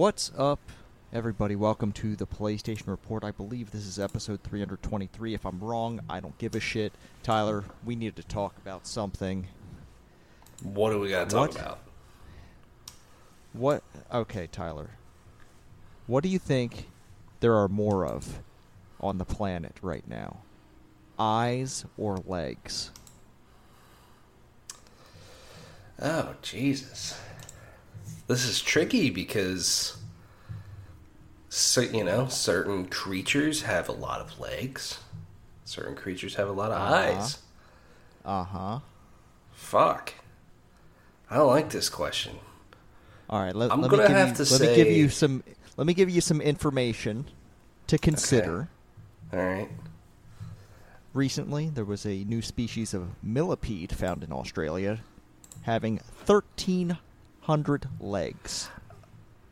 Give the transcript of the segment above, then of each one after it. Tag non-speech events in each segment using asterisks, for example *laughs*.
What's up, everybody? Welcome to the PlayStation Report. I believe this is episode 323. If I'm wrong, I don't give a shit. Tyler, we need to talk about something. What do we got to talk What? about? What? Okay, Tyler. What do you think there are more of on the planet right now? Eyes or legs? Oh, Jesus. This is tricky because, so, you know, certain creatures have a lot of legs, certain creatures have a lot of Uh-huh. eyes. Uh huh. Fuck. I don't like this question. All right, let, I'm let me gonna give have you, to let me give you some let me give you some information to consider. All right. Recently, there was a new species of millipede found in Australia having 1,300 legs.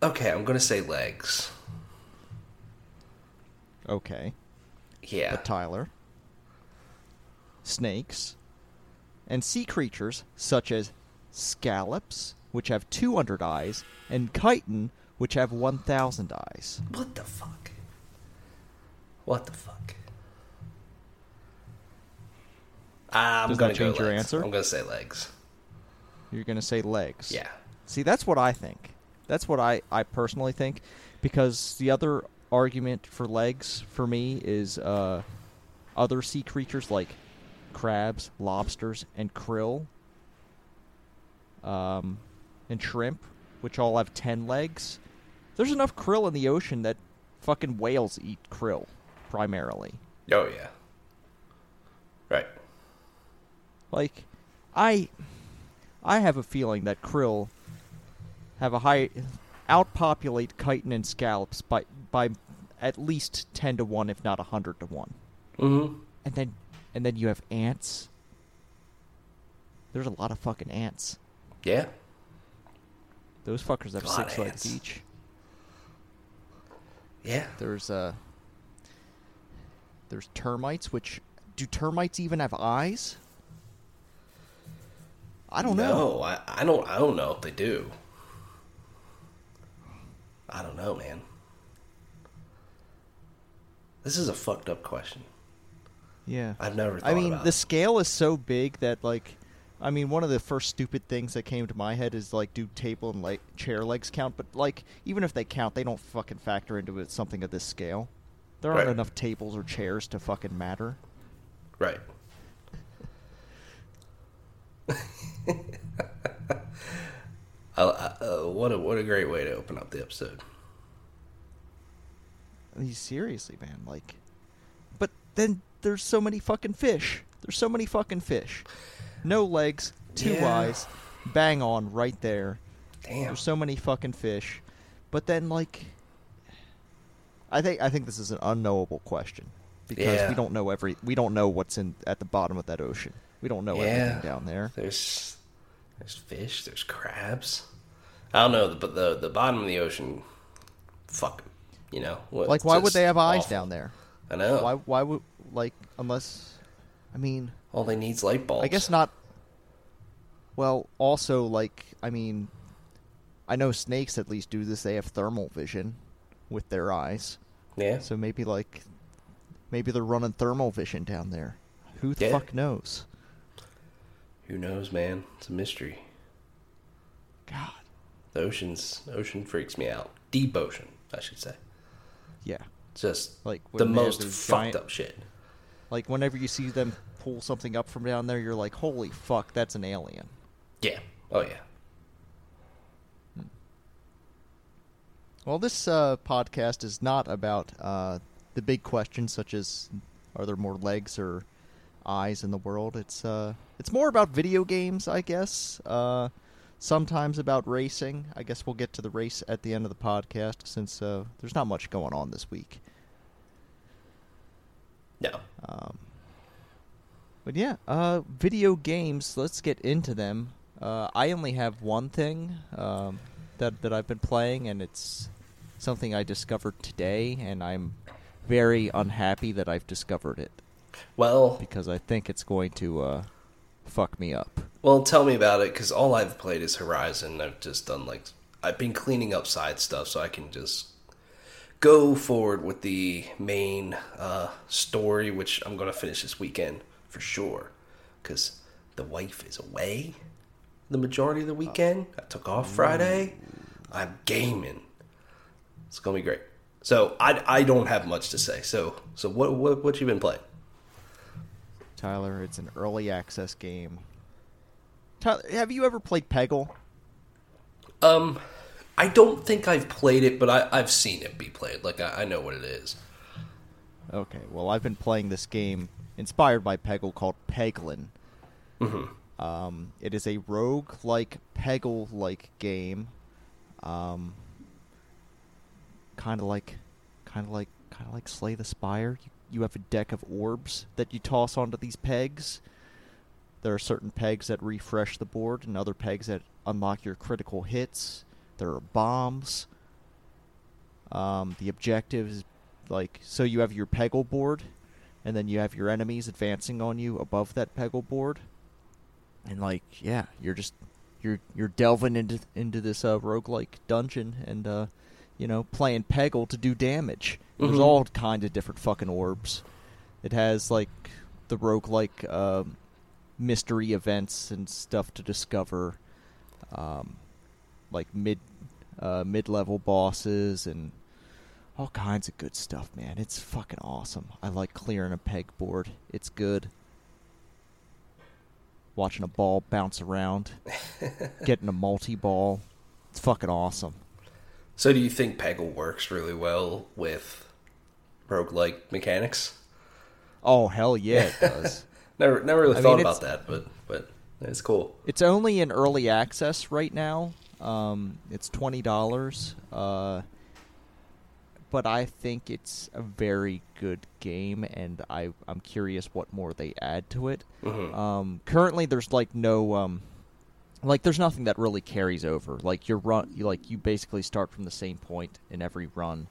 Okay, I'm to say legs. Okay. Yeah. But Tyler, snakes, and sea creatures such as scallops, which have 200 eyes, and chiton, which have 1,000 eyes. What the fuck? What the fuck? I'm Does gonna go change your legs. answer? I'm gonna say legs. You're to say legs. Yeah. See, that's what I think. That's what I, I personally think. Because the other argument for legs for me is uh, other sea creatures like crabs, lobsters, and krill, um, and shrimp, which all have 10 legs. There's enough krill in the ocean that fucking whales eat krill, primarily. Oh yeah. Right. Like, I, I have a feeling that krill have a high, outpopulate chiton and scallops by by at least ten to one, if not hundred to one. Mm-hmm. And then, and then you have ants. There's a lot of fucking ants. Yeah. Those fuckers have six legs each. Yeah. There's uh, there's termites. Which do termites even have eyes? I don't know. No, I, I don't. I don't know if they do. I don't know, man. This is a fucked up question. Yeah. I've never. Thought I mean, the it. scale is so big that like, I mean, one of the first stupid things that came to my head is like, do table and like chair legs count? But like, even if they count, they don't fucking factor into it something of this scale. There aren't Right. enough tables or chairs to fucking matter. right. *laughs* uh, uh, what a what a great way to open up the episode. Seriously, man. Like, but then there's so many fucking fish. There's so many fucking fish. No legs, two Yeah. eyes, bang on right there. Damn. There's so many fucking fish, but then like, I think I think this is an unknowable question because Yeah. we don't know every we don't know what's in at the bottom of that ocean. We don't know Yeah. everything down there. There's there's fish. There's crabs. I don't know, but the the bottom of the ocean, fuck, You know, what- Like, why would they have eyes awful. down there? I know. Why why would like unless, I mean, All they need's light bulbs. I guess not. Well, also like I mean, I know snakes at least do this. They have thermal vision with their eyes. Yeah. So maybe like maybe they're running thermal vision down there. Who the Yeah. fuck knows? Who knows, man? It's a mystery. God. The ocean's ocean freaks me out. Deep ocean, I should say. Yeah. Just Like, the when they have most fucked giant- up shit. Like whenever you see them pull something up from down there, you're like, "Holy fuck, that's an alien." Yeah. Oh yeah. Well, this uh, podcast is not about uh, the big questions such as are there more legs or eyes in the world. It's uh, it's more about video games, I guess. Uh, sometimes about racing. I guess we'll get to the race at the end of the podcast since uh, there's not much going on this week. No. Um, but yeah, uh, video games. Let's get into them. Uh, I only have one thing um, that that I've been playing, and it's something I discovered today, and I'm very unhappy that I've discovered it Well, because I think it's going to uh, fuck me up. well, tell me about it because all I've played is Horizon. I've just done like I've been cleaning up side stuff so I can just go forward with the main uh, story, which I'm gonna finish this weekend for sure, because the wife is away the majority of the weekend. I took off Friday. I'm gaming. It's gonna be great. So I, I don't have much to say. So so what what what you been playing? Tyler, it's an early access game. Tyler, have you ever played Peggle? Um, I don't think I've played it, but I, I've seen it be played. Like I, I know what it is. Okay, well, I've been playing this game inspired by Peggle called Peglin. Mm-hmm. Um, it is a rogue-like Peggle-like game. Um, kind of like, kind of like, kind of like Slay the Spire. You, you have a deck of orbs that you toss onto these pegs. There are certain pegs that refresh the board, and other pegs that unlock your critical hits. There are bombs. Um, the objective is like so you have your peggle board, and then you have your enemies advancing on you above that peggle board, and like yeah, you're just you're you're delving into into this uh, roguelike dungeon and uh, you know playing peggle to do damage. There's Mhm. all kind of different fucking orbs. It has like the roguelike um mystery events and stuff to discover, um, like mid uh, mid level bosses and all kinds of good stuff, man. It's fucking awesome. I like clearing a pegboard. It's good. Watching a ball bounce around, *laughs* getting a multi ball. It's fucking awesome. So do you think Peggle works really well with roguelike mechanics? Oh hell yeah, it *laughs* does. Never never really I thought mean, about that, but but it's cool. It's only in early access right now. Um, it's twenty dollars. Uh, but I think it's a very good game, and I I'm curious what more they add to it. Mhm. Um, currently, there's like no um, like there's nothing that really carries over. Like your run, you like you basically start from the same point in every run.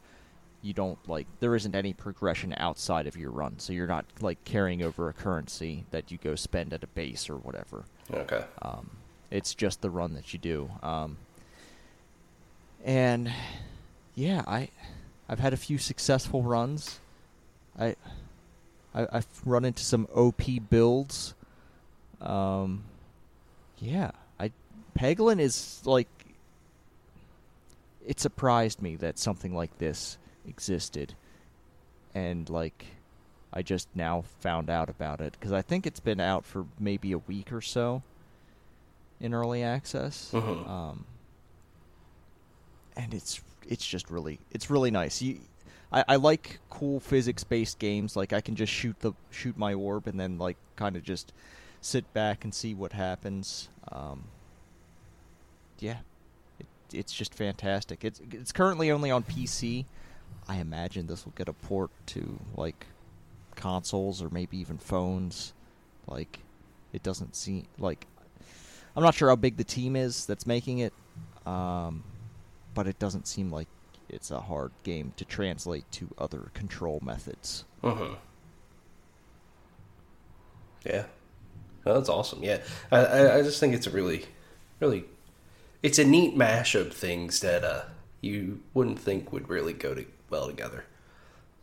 You don't like there isn't any progression outside of your run, so you're not like carrying over a currency that you go spend at a base or whatever. Okay. Um, it's just the run that you do. Um, and yeah, I I've had a few successful runs. I, I I've run into some OP builds. Um, yeah, Peglin is like it surprised me that something like this existed, and like I just now found out about it because I think it's been out for maybe a week or so in early access. Mhm. Um, and it's it's just really it's really nice. You, I, I like cool physics based games. Like I can just shoot the shoot my orb and then like kind of just sit back and see what happens. Um, yeah, it, it's just fantastic. It's it's currently only on PC. I imagine this will get a port to like consoles or maybe even phones. Like it doesn't seem like I'm not sure how big the team is that's making it, um, but it doesn't seem like it's a hard game to translate to other control methods. Mm-hmm. Yeah. No, that's awesome. Yeah. I, I, I just think it's a really, really, it's a neat mash of things that uh, you wouldn't think would really go to, well together.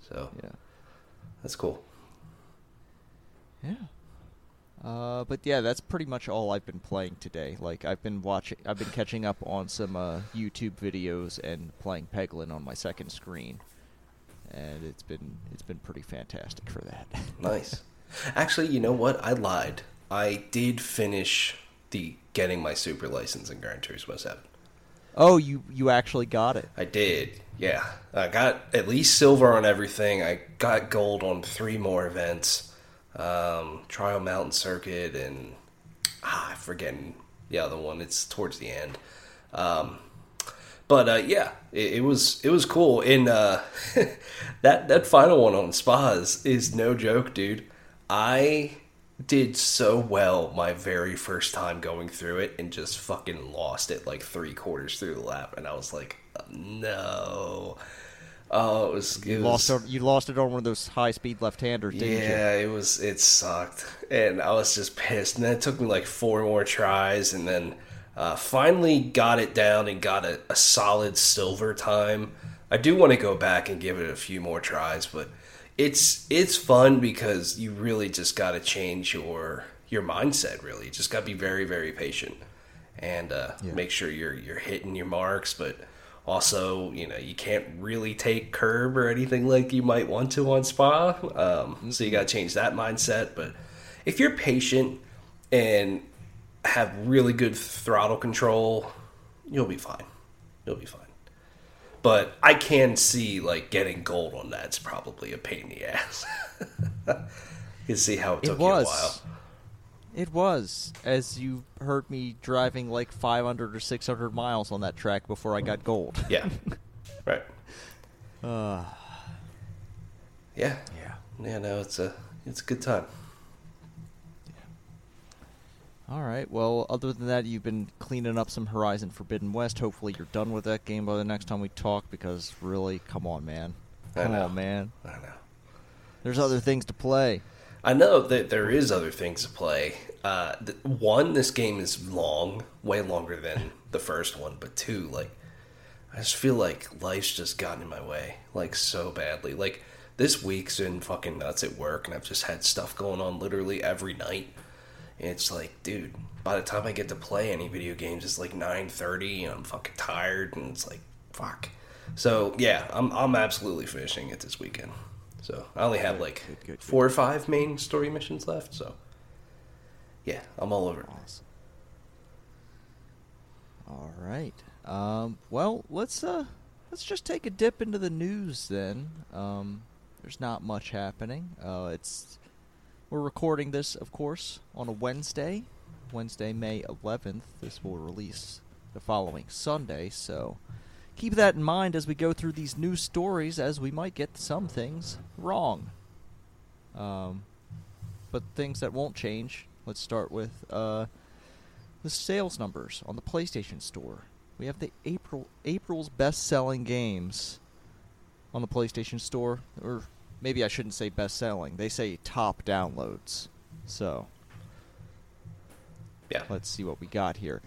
So Yeah. that's cool. Yeah. Uh, but yeah, that's pretty much all I've been playing today. Like I've been watching, I've been catching up on some uh, YouTube videos and playing Peglin on my second screen, and it's been it's been pretty fantastic for that. *laughs* Nice. Actually, you know what? I lied. I did finish the getting my super license in Gran Turismo 7. oh, you you actually got it. I did. Yeah. I got at least silver on everything. I got gold on three more events. Um, Trial Mountain Circuit and ah, I'm forgetting the other one. It's towards the end. Um, but uh, yeah, it, it was it was cool. And uh, *laughs* that that final one on Spa's is no joke, dude. I did so well my very first time going through it and just fucking lost it like three quarters through the lap, and I was like, no. Oh, it was it You was, lost it, you lost it on one of those high speed left handers, didn't you? yeah, it was. It sucked, and I was just pissed. And then it took me like four more tries, and then Uh, finally got it down and got a, a solid silver time. I do want to go back and give it a few more tries, but it's it's fun because you really just got to change your your mindset. Really, you just got to be very very patient and uh, Yeah. make sure you're you're hitting your marks, but also you know you can't really take curb or anything like you might want to on Spa. Um, so you got to change that mindset. But if you're patient and have really good throttle control, you'll be fine. You'll be fine. But I can see like getting gold on that's probably a pain in the ass. *laughs* you can see how it took it you a while. It was, as you heard me driving like 500 or 600 miles on that track before I got gold. Yeah. *laughs* right. Uh, Yeah. yeah. Yeah, no, it's a it's a good time. All right. Well, other than that, you've been cleaning up some Horizon Forbidden West. Hopefully, you're done with that game by the next time we talk. Because really, come on, man. I Come know. on, man. I know. There's other things to play. I know that there is other things to play. Uh, th- one, this game is long, way longer than the first one. But two, like, I just feel like life's just gotten in my way, like so badly. Like this week's been fucking nuts at work, and I've just had stuff going on literally every night. And it's like, dude, by the time I get to play any video games, it's like nine thirty, and I'm fucking tired, and it's like, fuck. So yeah, I'm I'm absolutely finishing it this weekend. So I only have like good, good, good. four or five main story missions left. So yeah, I'm all over it. Awesome. All right. Um, well, let's uh, let's just take a dip into the news then. Um, there's not much happening. Uh, it's we're recording this, of course, on a Wednesday, Wednesday, May 11th. This will release the following Sunday, so keep that in mind as we go through these news stories, as we might get some things wrong. Um, but things that won't change. Let's start with uh, the sales numbers on the PlayStation Store. We have the April April's best-selling games on the PlayStation Store, or maybe I shouldn't say best-selling. They say top downloads. So Yeah. let's see what we got here.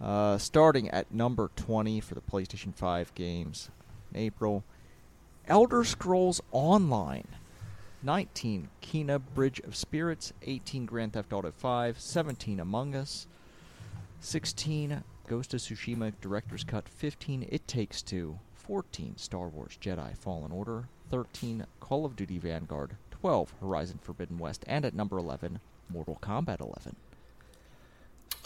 Uh, starting at number 20 for the PlayStation 5 games in April, Elder Scrolls Online. 19 Kena Bridge of Spirits, 18 Grand Theft Auto 5, 17 Among Us, 16 Ghost of Tsushima Director's Cut, 15 It Takes Two, 14 Star Wars Jedi Fallen Order, 13 Call of Duty Vanguard, 12 Horizon Forbidden West, and at number 11 Mortal Kombat 11.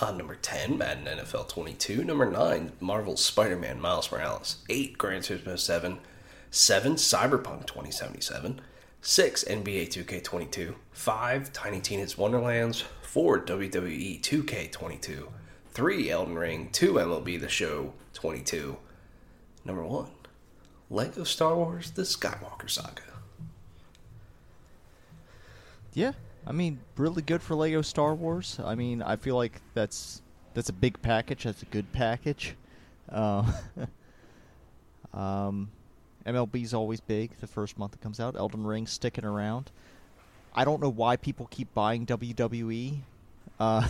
On number 10, Madden NFL 22. Number 9, Marvel's Spider Man Miles Morales. 8, Gran Turismo 7. 7, Cyberpunk 2077. 6, NBA 2K22. 5, Tiny Tina's Wonderlands. 4, WWE 2K22. 3, Elden Ring. 2, MLB The Show 22. Number 1, Lego Star Wars The Skywalker Saga. Yeah, I mean, really good for Lego Star Wars. I mean, I feel like that's that's a big package. That's a good package. Uh, *laughs* um, MLB's always big. The first month it comes out. Elden Ring sticking around. I don't know why people keep buying WWE. Uh,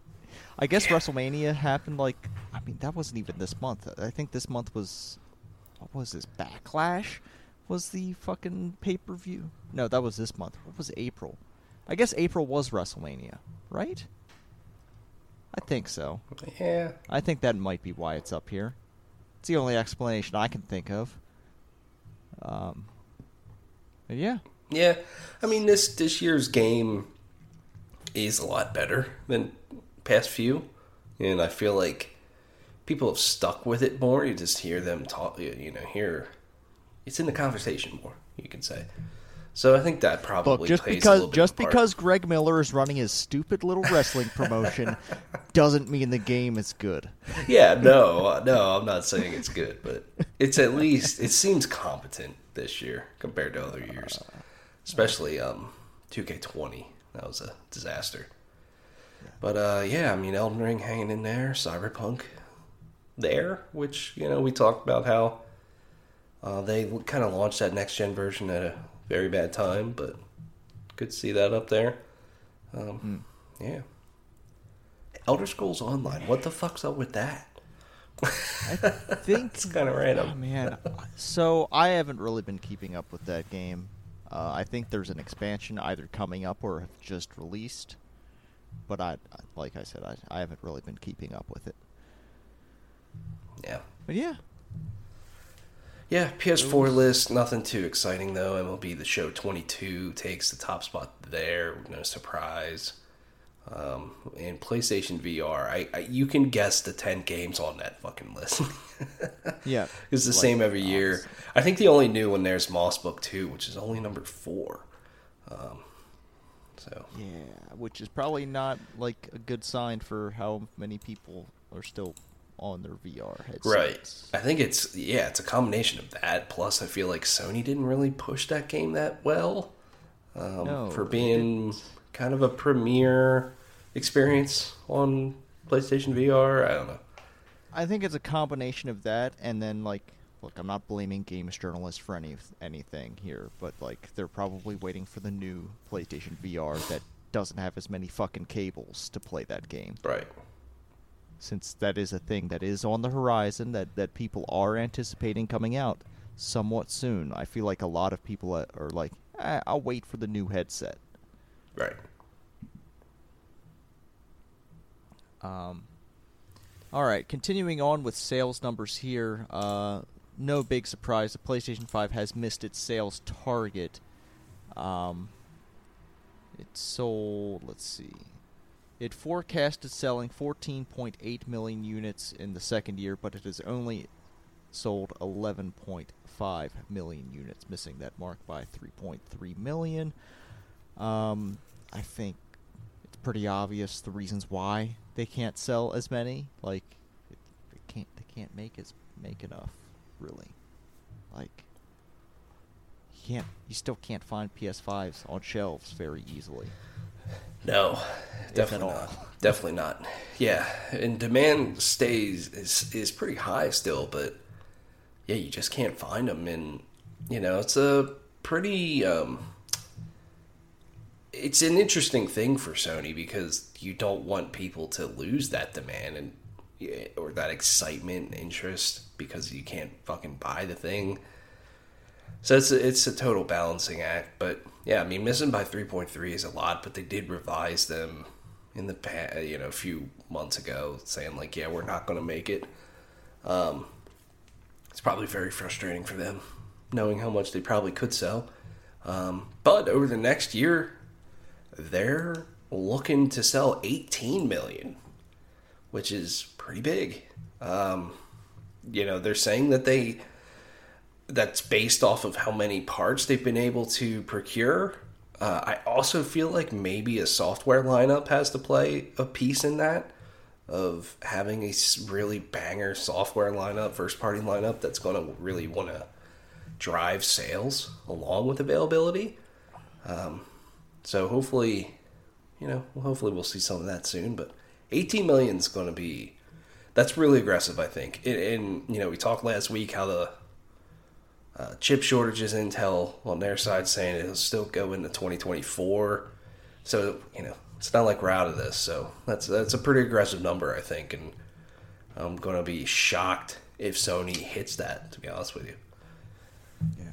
*laughs* I guess Yeah. WrestleMania happened like I mean that wasn't even this month. I think this month was what was this Backlash? Was the fucking pay per view? No, that was this month. What was April? I guess April was WrestleMania, right? I think so. Yeah. I think that might be why it's up here. It's the only explanation I can think of. Um, yeah, Yeah, I mean this this year's game is a lot better than past few, and I feel like people have stuck with it more. You just hear them talk, you know, hear it's in the conversation more. You could say. So I think that probably look, just plays because just of a part. because Greg Miller is running his stupid little wrestling promotion *laughs* doesn't mean the game is good. yeah, no, *laughs* uh, no, I'm not saying it's good, but it's at least it seems competent this year compared to other years, especially um 2K20. That was a disaster. But uh, yeah, I mean Elden Ring hanging in there, Cyberpunk there, which you know we talked about how uh, they kind of launched that next gen version at a very bad time, but could see that up there. Um, Yeah. Elder Scrolls Online. What the fuck's up with that? I *laughs* think It's kind of Oh random. man, so I haven't really been keeping up with that game. Uh, I think there's an expansion either coming up or have just released, but I, like I said, I, I haven't really been keeping up with it. Yeah. But yeah, Yeah, PS4 list, nothing too exciting though. MLB The Show 22 takes the top spot there, no surprise. Um, and PlayStation VR, I, I you can guess the 10 games on that fucking list. *laughs* yeah, it's the Like, same every year. obviously. I think the only new one there is Moss Book 2, which is only number 4. Um, so, Yeah, which is probably not like a good sign for how many people are still on their VR headsets. right. I think it's yeah, it's a combination of that plus I feel like Sony didn't really push that game that well. um, No, for being kind of a premiere experience on PlayStation VR. I don't know. I think it's a combination of that, and then like, look, I'm not blaming games journalists for any anything here, but like, they're probably waiting for the new PlayStation VR that doesn't have as many fucking cables to play that game, Right. Since that is a thing that is on the horizon that that people are anticipating coming out somewhat soon. I feel like a lot of people are are like, eh, I'll wait for the new headset. Right. Um, all right, continuing on with sales numbers here. Uh, no big surprise. The PlayStation 5 has missed its sales target. Um, it sold, let's see. It forecasted selling 14.8 million units in the second year, but it has only sold 11.5 million units, missing that mark by 3.3 million. Um, I think it's pretty obvious the reasons why they can't sell as many. Like, it, they can't they can't make as make enough, really. Like, you can't you still can't find PS5s on shelves very easily. No, definitely not. Definitely not. Yeah, and demand stays is is pretty high still, but yeah, you just can't find them, and you know it's a pretty um, it's an interesting thing for Sony because you don't want people to lose that demand and or that excitement and interest because you can't fucking buy the thing. So it's a, it's a total balancing act, but yeah, I mean, missing by three point three is a lot, but they did revise them in the past, you know, a few months ago, saying like, yeah, we're not going to make it. Um, it's probably very frustrating for them, knowing how much they probably could sell. Um, but over the next year, they're looking to sell 18 million, which is pretty big. Um, you know, they're saying that they that's based off of how many parts they've been able to procure. Uh, I also feel like maybe a software lineup has to play a piece in that of having a really banger software lineup, first party lineup that's going to really want to drive sales along with availability. Um, so hopefully, you know, hopefully we'll see some of that soon. But 18 million is going to be that's really aggressive, I think. And, and you know, we talked last week how the uh, chip shortages, Intel on their side saying it'll still go into 2024. So you know, it's not like we're out of this. So that's that's a pretty aggressive number, I think, and I'm to be shocked if Sony hits that. To be honest with you. Yeah.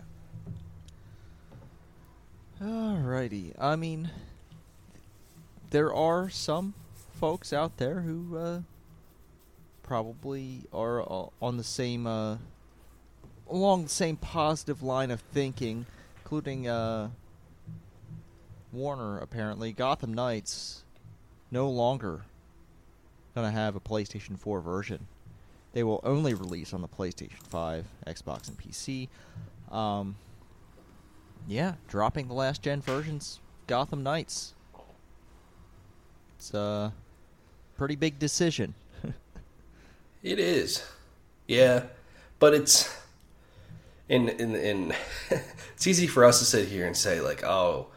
Alrighty. I mean, there are some folks out there who uh, probably are uh, on the same uh, along the same positive line of thinking, including uh, Warner. Apparently, Gotham Knights no longer gonna have a PlayStation 4 version. They will only release on the PlayStation 5, Xbox, and PC. Um, yeah, dropping the last gen versions, Gotham Knights. It's a pretty big decision. *laughs* It is, yeah, but it's in. *laughs* it's easy for us to sit here and say like, oh,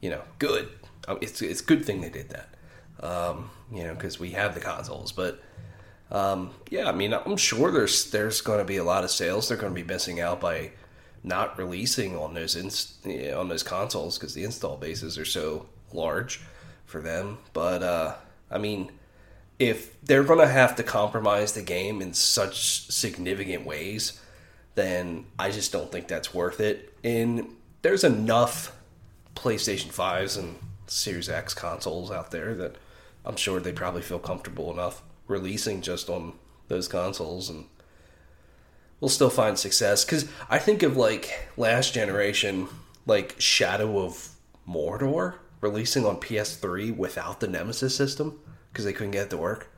you know, good. Um, It's it's a good thing they did that, um, you know, because we have the consoles. But um, yeah, I mean, I'm sure there's there's going to be a lot of sales they're going to be missing out by not releasing on those inst- on those consoles because the install bases are so large for them. But uh, I mean, if they're going to have to compromise the game in such significant ways, then I just don't think that's worth it. And there's enough PlayStation 5s and Series X consoles out there that I'm sure they probably feel comfortable enough releasing just on those consoles and we'll still find success cuz I think of like last generation like Shadow of Mordor releasing on PS3 without the Nemesis system because they couldn't get it to work.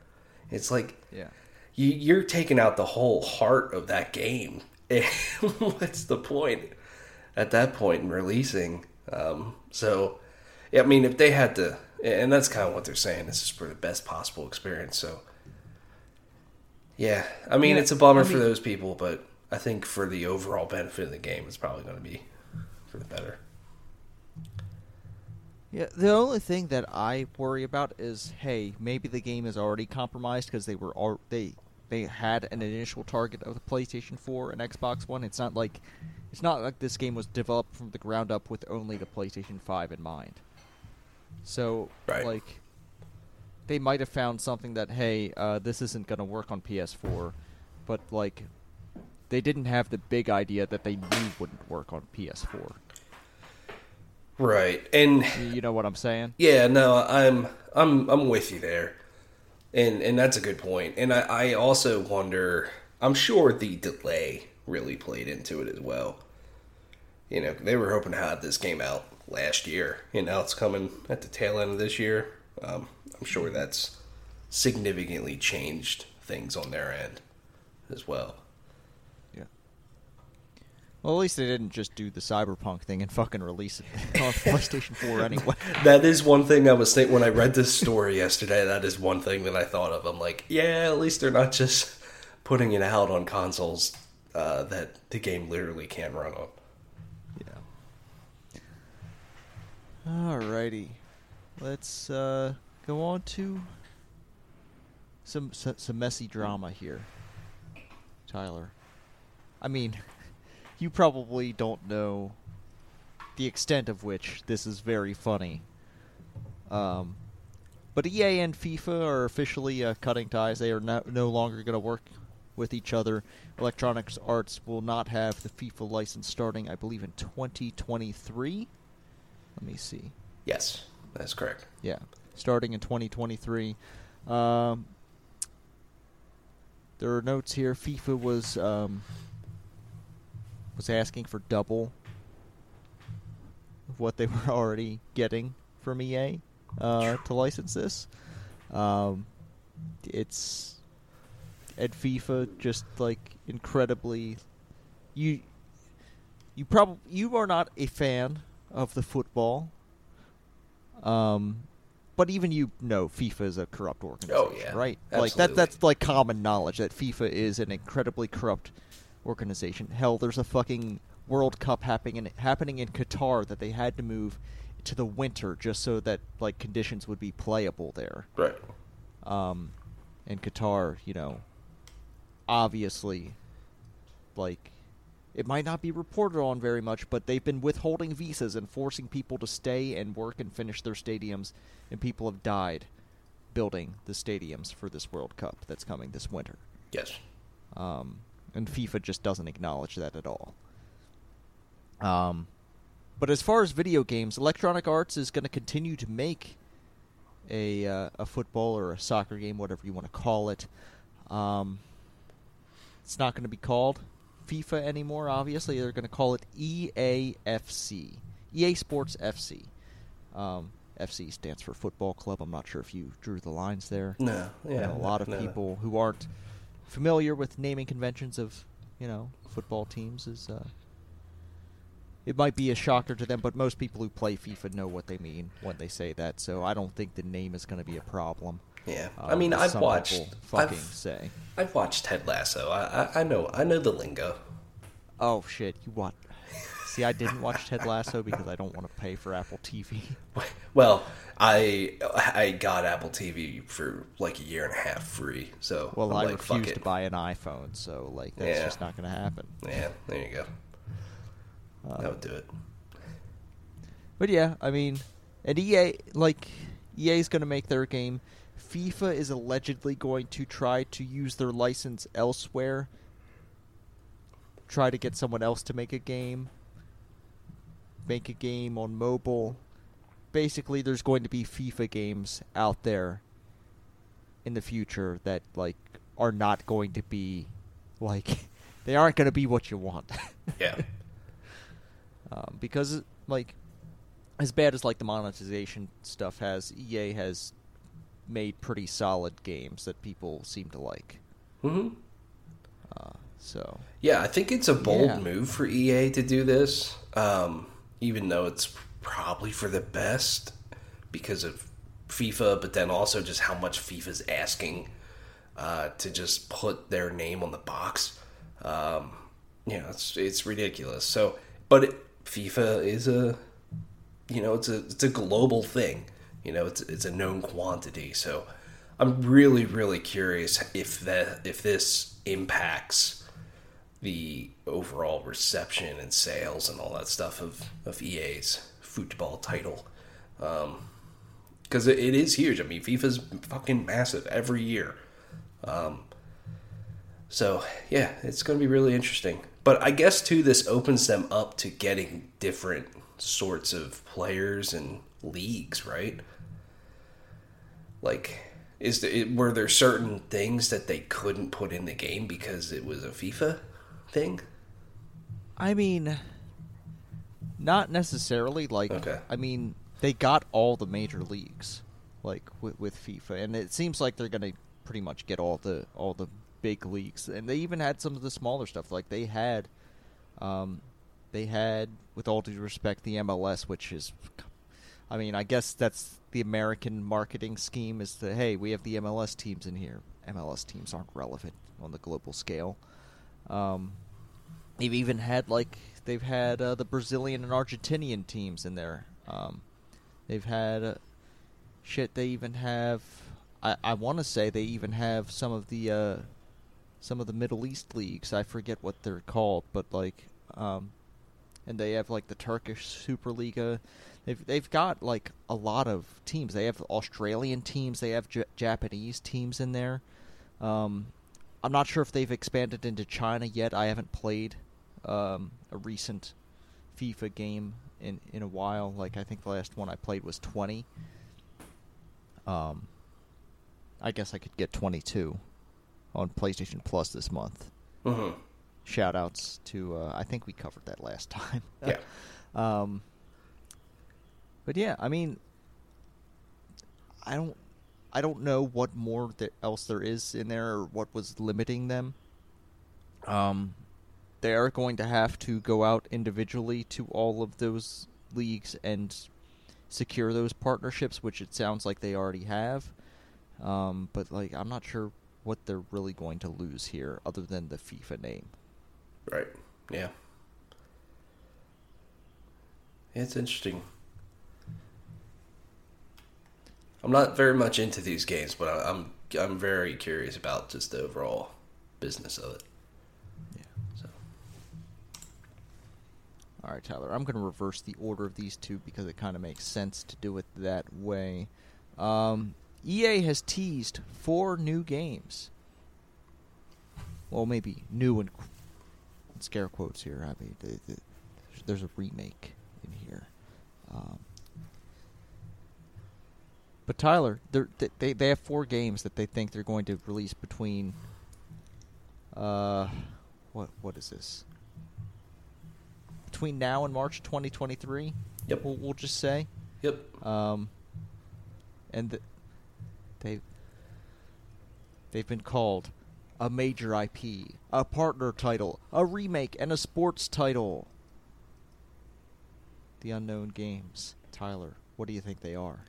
It's like Yeah. you, you're taking out the whole heart of that game. *laughs* What's the point at that point in releasing? Um, so, yeah, I mean, if they had to, and that's kind of what they're saying. This is for the best possible experience. So, yeah, I mean, Yeah, it's a bummer I for those people, but I think for the overall benefit of the game, it's probably going to be for the better. Yeah, the only thing that I worry about is, hey, maybe the game is already compromised because they were all, they they had an initial target of the PlayStation 4 and Xbox One. It's not like it's not like this game was developed from the ground up with only the PlayStation 5 in mind. So, Right. like, they might have found something that, hey, uh, this isn't gonna work on PS4, but like, they didn't have the big idea that they knew wouldn't work on PS4. Right, and You know what I'm saying? Yeah, no, I'm I'm I'm with you there, and and that's a good point. And I, I also wonder. I'm sure the delay really played into it as well. You know, they were hoping to have this game out last year, and now it's coming at the tail end of this year. Um, I'm sure that's significantly changed things on their end as well. Well, at least they didn't just do the cyberpunk thing and fucking release it *laughs* on PlayStation 4 *laughs* anyway. That is one thing I was thinking when I read this story yesterday. That is one thing that I thought of. I'm like, yeah, at least they're not just putting it out on consoles uh, that the game literally can't run on. Yeah. Alrighty. Let's uh, go on to some some messy drama here. Tyler. I mean, you probably don't know the extent of which this is very funny. Um, but EA and FIFA are officially uh, cutting ties. They are no, no longer going to work with each other. Electronics Arts will not have the FIFA license starting, I believe, in 2023. Let me see. Yes, that's correct. Yeah, starting in 2023. Um, there are notes here. FIFA was um, was asking for double of what they *laughs* were already getting from EA uh, to license this. Um, it's at FIFA just like incredibly you you probably you are not a fan of the football um but even you know FIFA is a corrupt organization, Oh, yeah. right? Like that that's like common knowledge that FIFA is an incredibly corrupt organization. Hell, there's a fucking World Cup happening in, happening in Qatar that they had to move to the winter just so that like conditions would be playable there Right. um, and Qatar, you know, obviously, like, it might not be reported on very much, but they've been withholding visas and forcing people to stay and work and finish their stadiums, and people have died building the stadiums for this World Cup that's coming this winter. Yes. Um, and FIFA just doesn't acknowledge that at all. Um, but as far as video games, Electronic Arts is going to continue to make a uh, a football or a soccer game, whatever you want to call it. Um, it's not going to be called FIFA anymore. Obviously, they're going to call it EAFC, EA Sports FC. Um, FC stands for Football Club. I'm not sure if you drew the lines there. No. Yeah. a lot of no, no. people who aren't familiar with naming conventions of you know football teams is uh, it might be a shocker to them, but most people who play FIFA know what they mean when they say that. So I don't think the name is going to be a problem. Yeah. uh, I mean, I've watched. fucking I've, say. I've watched Ted Lasso. I, I I know I know the lingo. Oh shit! You what? See, I didn't watch Ted Lasso because I don't want to pay for Apple TV. *laughs* Well, I I got Apple TV for like a year and a half free. So Well, I'm I like, refuse to buy an iPhone, so like that's Yeah. just not going to happen. Yeah, there you go. Uh, that would do it. But yeah, I mean, and EA like EA's going to make their game. FIFA is allegedly going to try to use their license elsewhere, try to get someone else to make a game, make a game on mobile. Basically, there's going to be FIFA games out there in the future that like are not going to be like *laughs* they aren't going to be what you want. *laughs* Yeah. um, because like as bad as like the monetization stuff has, EA has made pretty solid games that people seem to like. hmm Uh, so Yeah, I think it's a bold Yeah. move for EA to do this, um, even though it's probably for the best because of FIFA, but then also just how much FIFA's asking uh, to just put their name on the box. Um, you know, it's it's ridiculous. So, but it, FIFA is a you know it's a it's a global thing. You know, it's it's a known quantity. So, I'm really really curious if that if this impacts the overall reception and sales and all that stuff of, of EA's football title. Because it, it is huge. I mean, FIFA's fucking massive every year. Um, so, yeah, it's going to be really interesting. But I guess, too, this opens them up to getting different sorts of players and leagues, right? Like, is the, were there certain things that they couldn't put in the game because it was a FIFA thing? I mean, not necessarily. Like, Okay. I mean, they got all the major leagues, like with, with FIFA, and it seems like they're gonna pretty much get all the all the big leagues, and they even had some of the smaller stuff. Like they had, um, they had, with all due respect, the MLS, which is, I mean, I guess that's the American marketing scheme is that hey, we have the MLS teams in here. MLS teams aren't relevant on the global scale. Um, They've even had like they've had uh, the Brazilian and Argentinian teams in there. Um, they've had uh, shit. They even have. I, I want to say they even have some of the uh, some of the Middle East leagues. I forget what they're called, but like, um, and they have like the Turkish Superliga. They've they've got like a lot of teams. They have Australian teams. They have J- Japanese teams in there. Um, I'm not sure if they've expanded into China yet. I haven't played um, a recent FIFA game in in a while. Like I think the last one I played was 20. Um, I guess I could get 22 on PlayStation Plus this month. Mm-hmm. Shout outs to uh, I think we covered that last *laughs* time. Yeah. Um, but yeah, I mean, I don't, I don't know what more else there is in there or what was limiting them. Um, they are going to have to go out individually to all of those leagues and secure those partnerships, which it sounds like they already have. Um, but like, I'm not sure what they're really going to lose here, other than the FIFA name. Right. Yeah. It's interesting. I'm not very much into these games, but I- I'm I'm very curious about just the overall business of it. Yeah. So All right, Tyler. I'm going to reverse the order of these two because it kind of makes sense to do it that way. Um, EA has teased four new games. Well, maybe new and scare quotes here. I mean, th- th- there's a remake in here. Um, but Tyler, they they have four games that they think they're going to release between. Uh, what what is this? Between now and March 2023. Yep. We'll, we'll just say. Yep. Um, and th- they they've been called a major IP, a partner title, a remake, and a sports title. The unknown games, Tyler. What do you think they are?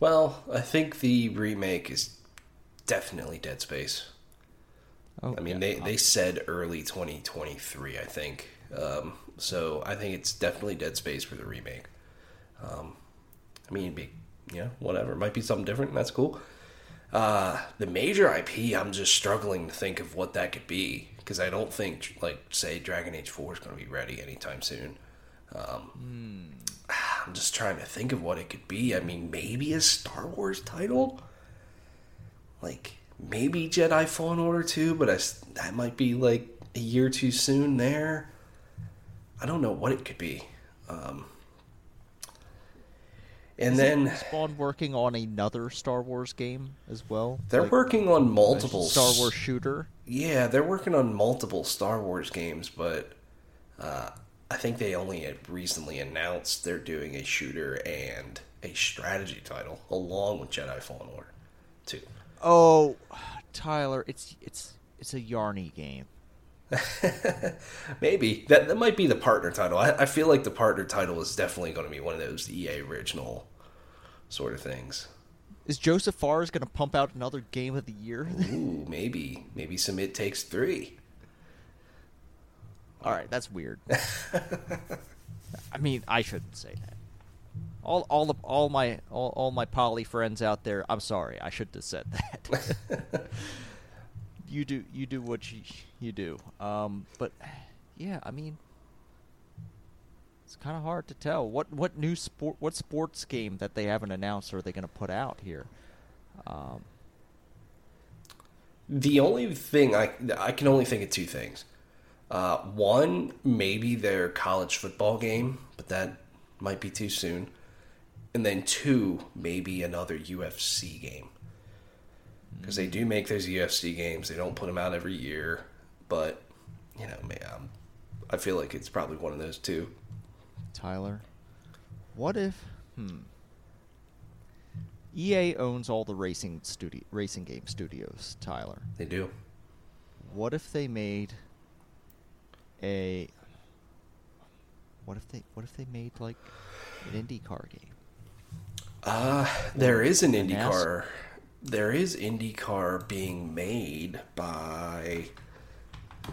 Well, I think the remake is definitely Dead Space. Oh, I mean, yeah, they, they said early 2023, I think. Um, so I think it's definitely Dead Space for the remake. Um, I mean, be, you know, whatever. It might be something different. That's cool. Uh, the major IP, I'm just struggling to think of what that could be because I don't think, like, say, Dragon Age 4 is going to be ready anytime soon. Um, I'm just trying to think of what it could be. I mean, maybe a Star Wars title. like maybe Jedi Fallen Order 2, but I, that might be like a year too soon there. I don't know what it could be. Um, and Isn't Respawn working on another Star Wars game as well. they're Like, working on multiple Star Wars shooter. Yeah, they're working on multiple Star Wars games, but uh, I think they only had recently announced they're doing a shooter and a strategy title along with Jedi Fallen Order, too. Oh, Tyler, it's it's it's a Yarny game. *laughs* Maybe that that might be the partner title. I, I feel like the partner title is definitely going to be one of those EA original sort of things. Is Joseph Fares going to pump out another game of the year? Ooh, maybe maybe some It Takes Three. All right, that's weird. *laughs* I mean, I shouldn't say that. All, all, the, all my, all, all my poly friends out there. I'm sorry. I shouldn't have said that. *laughs* you do, you do what you, you do. Um, but yeah, I mean, it's kind of hard to tell what, what new sport, what sports game that they haven't announced are they going to put out here? Um, The only thing I I can only think of two things. Uh, one, maybe their college football game, but that might be too soon. And then two, maybe another UFC game. Because they do make those UFC games. They don't put them out every year. But, you know, man, um, I feel like it's probably one of those two. Tyler, what if hmm EA owns all the racing studio racing game studios, Tyler. They do. What if they made a what if they what if they made like an IndyCar game? Uh, there is an IndyCar. There is IndyCar being made by.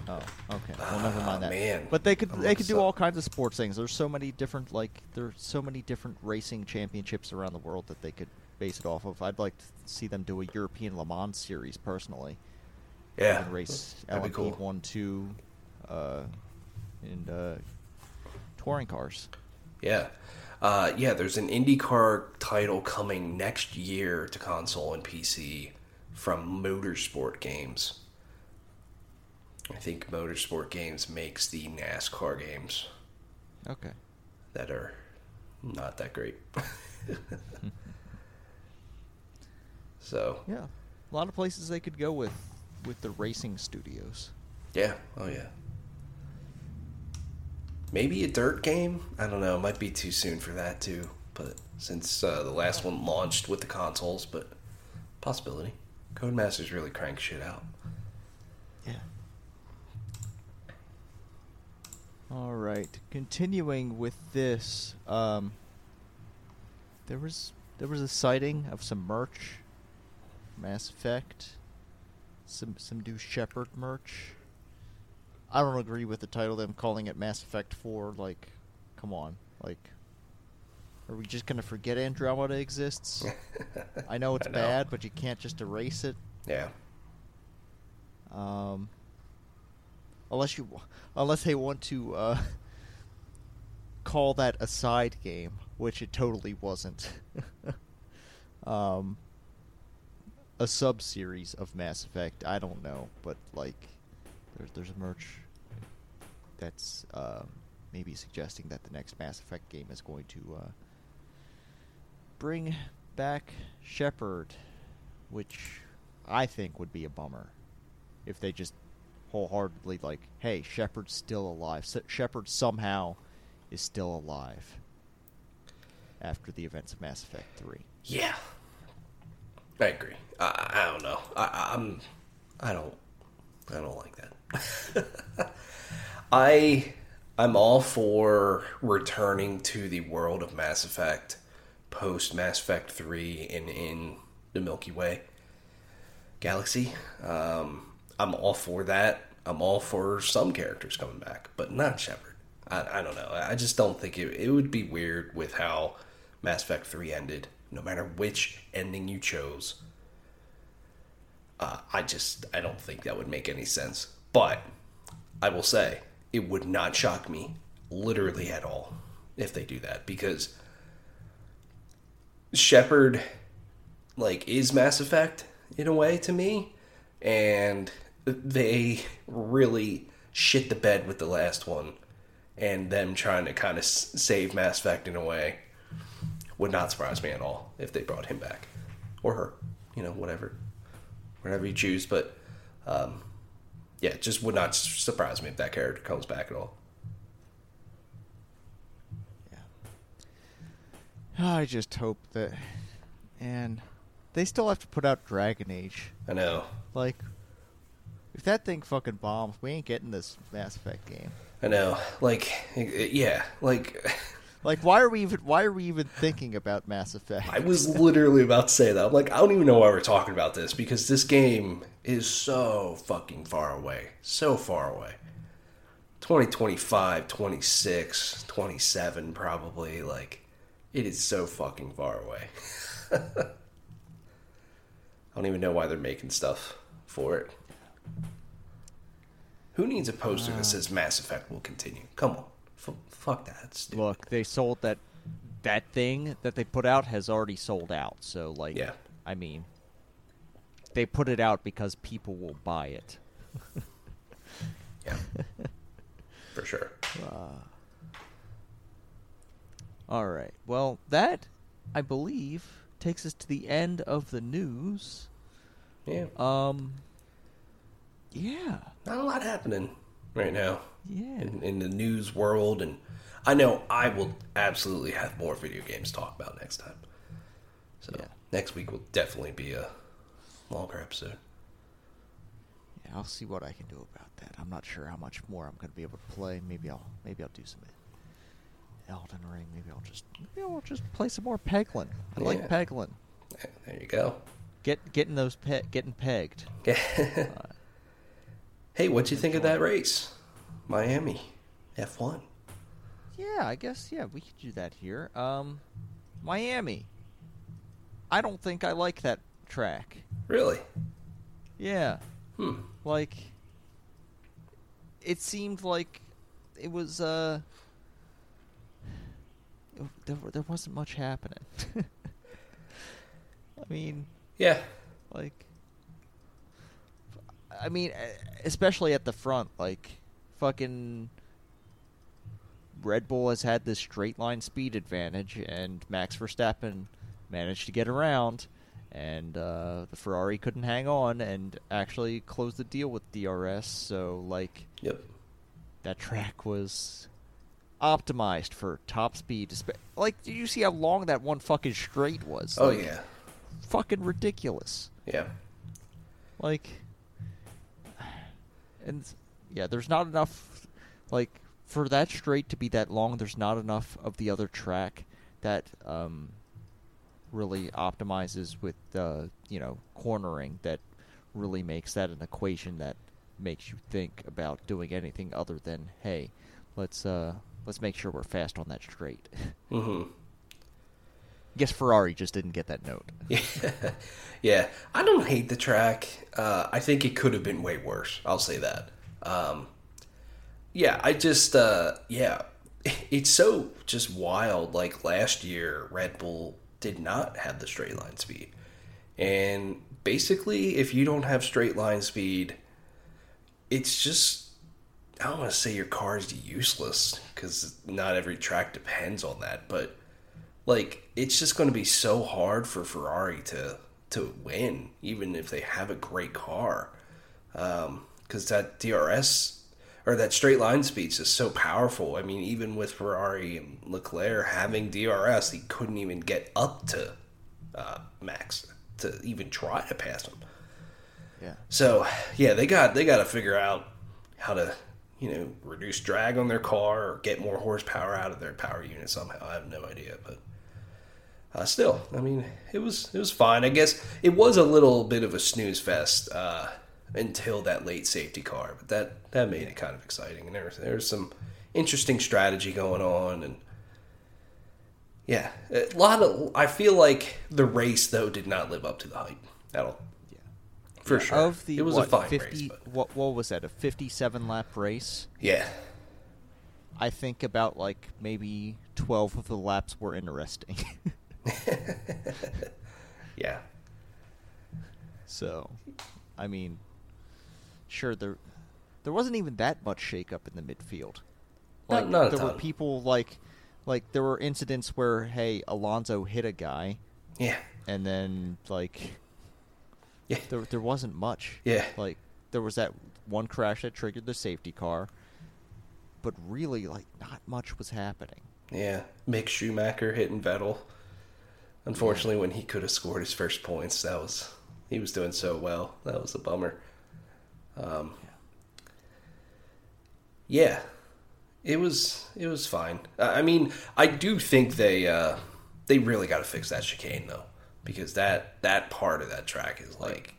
Oh, okay. Well, never Ah, mind that. man. But they could I'm they could do upset. all kinds of sports things. There's so many different like there's so many different racing championships around the world that they could base it off of. I'd like to see them do a European Le Mans series personally. Yeah, and race LMP cool. one, two, uh, and uh, touring cars. Yeah. Uh, yeah, there's an IndyCar title coming next year to console and PC from Motorsport Games. I think Motorsport Games makes the NASCAR games Okay. that are not that great. *laughs* so, Yeah, a lot of places they could go with with the racing studios. yeah. Oh, yeah. Maybe a dirt game? I don't know. It might be too soon for that, too. But since uh, the last one launched with the consoles, but possibility. Codemasters really crank shit out. Yeah. All right. Continuing with this, um, there was there was a sighting of some merch, Mass Effect, some some new Shepard merch. I don't agree with the title. Them calling it Mass Effect Four. Like, come on. Like, are we just gonna forget Andromeda exists? *laughs* I know it's I know. bad, but you can't just erase it. Yeah. Um, unless you, unless they want to uh, *laughs* call that a side game, which it totally wasn't. *laughs* um, a sub series of Mass Effect. I don't know, but like, there's there's a merch that's um, maybe suggesting that the next Mass Effect game is going to uh, bring back Shepard, which I think would be a bummer if they just wholeheartedly like, hey, Shepard's still alive. Shepard somehow is still alive after the events of Mass Effect Three. Yeah. I agree. I, I don't know. I, I'm. I don't. I don't like that. *laughs* I. I'm all for returning to the world of Mass Effect post Mass Effect Three and in the Milky Way galaxy. Um, I'm all for that. I'm all for some characters coming back, but not Shepard. I, I don't know. I just don't think it, it would be weird with how Mass Effect 3 ended, no matter which ending you chose. Uh, I just, I don't think that would make any sense. But I will say, it would not shock me, literally at all, if they do that, because Shepard, like, is Mass Effect, in a way to me, and they really shit the bed with the last one, and them trying to kind of save Mass Effect in a way would not surprise me at all if they brought him back or her, you know, whatever, whatever you choose. But um, yeah, it just would not surprise me if that character comes back at all. Yeah. I just hope that, and they still have to put out Dragon Age. I know. Like, if that thing fucking bombs, we ain't getting this Mass Effect game. I know. Like, yeah, like. *laughs* Like, why are we even? Why are we even thinking about Mass Effect? I was literally about to say that. I'm like, I don't even know why we're talking about this because this game is so fucking far away, so far away. 2025, 26, 27, probably. Like, it is so fucking far away. *laughs* I don't even know why they're making stuff for it. Who needs a poster that uh. says Mass Effect will continue? Come on. F- fuck that. Look, they sold that that thing that they put out has already sold out. So like yeah. I mean they put it out because people will buy it. yeah. *laughs* For sure. Uh, all right. Well, that I believe takes us to the end of the news. Yeah. Um yeah. Not a lot happening right now. Yeah. In, in, the news world, and I know I will absolutely have more video games to talk about next time. So yeah. next week will definitely be a longer episode. Yeah, I'll see what I can do about that. I'm not sure how much more I'm going to be able to play. Maybe I'll maybe I'll do some Elden Ring. Maybe I'll just maybe I'll just play some more Peglin. I yeah. like Peglin. There you go. Get getting those pe- getting pegged. uh, *laughs* hey, what'd you think of that race? Miami, F1. Yeah, I guess yeah, we could do that here. Um, Miami. I don't think I like that track. Really? Yeah. Hmm. Like it seemed like it was uh there, there wasn't much happening. *laughs* I mean, yeah. Like I mean, especially at the front, like fucking Red Bull has had this straight line speed advantage, and Max Verstappen managed to get around, and uh, the Ferrari couldn't hang on and actually close the deal with DRS. So, like, yep, that track was optimized for top speed. Like, did you see how long that one fucking straight was? Oh like, yeah, fucking ridiculous. Yeah, like, and yeah, there's not enough, like, for that straight to be that long. There's not enough of the other track that um, really optimizes with the you know cornering that really makes that an equation that makes you think about doing anything other than hey, let's uh let's make sure we're fast on that straight. *laughs* mm-hmm. Guess Ferrari just didn't get that note. Yeah, *laughs* yeah. I don't hate the track. Uh, I think it could have been way worse. I'll say that. Um, yeah, I just uh, yeah, *laughs* it's so just wild. Like last year, Red Bull did not have the straight line speed, and basically, if you don't have straight line speed, it's just I don't want to say your car is useless because not every track depends on that, but like it's just going to be so hard for Ferrari to to win, even if they have a great car, because um, that DRS or that straight line speed is so powerful. I mean, even with Ferrari and Leclerc having DRS, he couldn't even get up to uh, Max to even try to pass him. Yeah. So yeah, they got they got to figure out how to you know reduce drag on their car or get more horsepower out of their power unit somehow. I have no idea, but uh, still, I mean, it was it was fine. I guess it was a little bit of a snooze fest uh, until that late safety car, but that that made it kind of exciting. And there there's some interesting strategy going on, and yeah, a lot of. I feel like the race though did not live up to the hype at all. Yeah, for yeah, sure. Of the it was what, a fine 50, race. But... What what was that? A fifty-seven lap race? Yeah. I think about like maybe twelve of the laps were interesting. *laughs* *laughs* yeah. So, I mean, sure there there wasn't even that much shakeup in the midfield. Like not a there were people like like there were incidents where hey Alonso hit a guy Yeah. and then like Yeah. there there wasn't much. Yeah. Like there was that one crash that triggered the safety car, but really like not much was happening. Yeah. Mick Schumacher hitting Vettel. Unfortunately, when he could have scored his first points, that was he was doing so well. That was a bummer. Um, yeah, it was it was fine. I I mean, I do think they uh, they really got to fix that chicane though, because that that part of that track is like,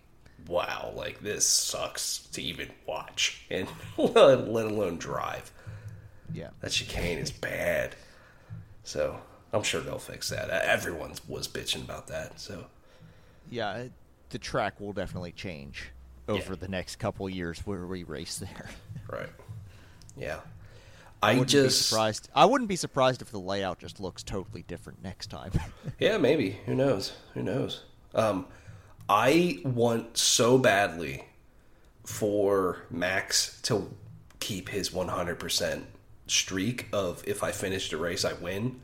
wow, like this sucks to even watch *laughs* and let alone drive. Yeah. That chicane is bad. So I'm sure they'll fix that. Everyone was bitching about that. So Yeah, the track will definitely change over Yeah. the next couple years where we race there. *laughs* right, yeah. I I just surprised. I wouldn't be surprised if the layout just looks totally different next time. *laughs* yeah, maybe. Who knows? Who knows? Um, I want so badly for Max to keep his 100% streak of if I finish the race, I win.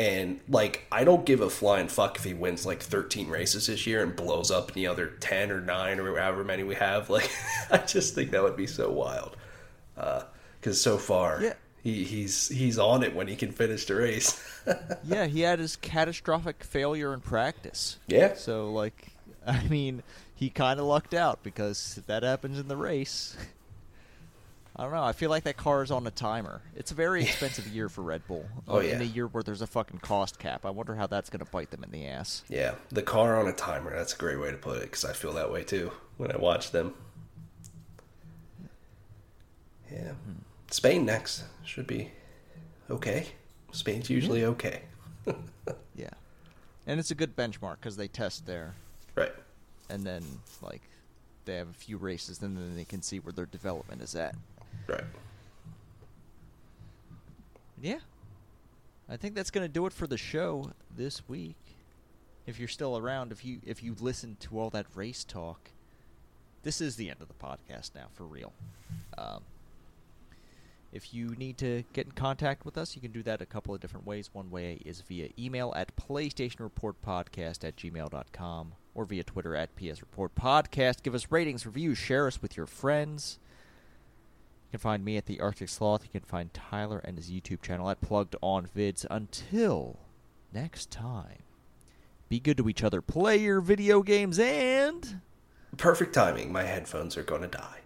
And like, I don't give a flying fuck if he wins like 13 races this year and blows up the other 10 or 9 or however many we have. *laughs* Like, I just think that would be so wild. Uh, because so far, Yeah. he, he's he's on it when he can finish the race. *laughs* yeah, he had his catastrophic failure in practice. Yeah. So like, *laughs* I mean, he kind of lucked out because if that happens in the race. I don't know. I feel like that car is on a timer. It's a very expensive year for Red Bull. *laughs* Oh, Uh, In a year where there's a fucking cost cap. I wonder how that's going to bite them in the ass. Yeah, the car on a timer. That's a great way to put it because I feel that way too when I watch them. Yeah, Spain next should be okay. Spain's usually okay. *laughs* Yeah. And it's a good benchmark because they test there. Right. and then like they have a few races and then they can see where their development is at. Right. Yeah. I think that's going to do it for the show this week. If you're still around, if you if you listen to all that race talk, this is the end of the podcast now for real. Um, if you need to get in contact with us, you can do that a couple of different ways. One way is via email at PlayStationReportPodcast at gmail.com or via Twitter at PS Report Podcast. Give us ratings, reviews, share us with your friends. You can find me at the Arctic Sloth. You can find Tyler and his YouTube channel at Plugged On Vids. Until next time, be good to each other, play your video games, and Perfect timing. My headphones are going to die.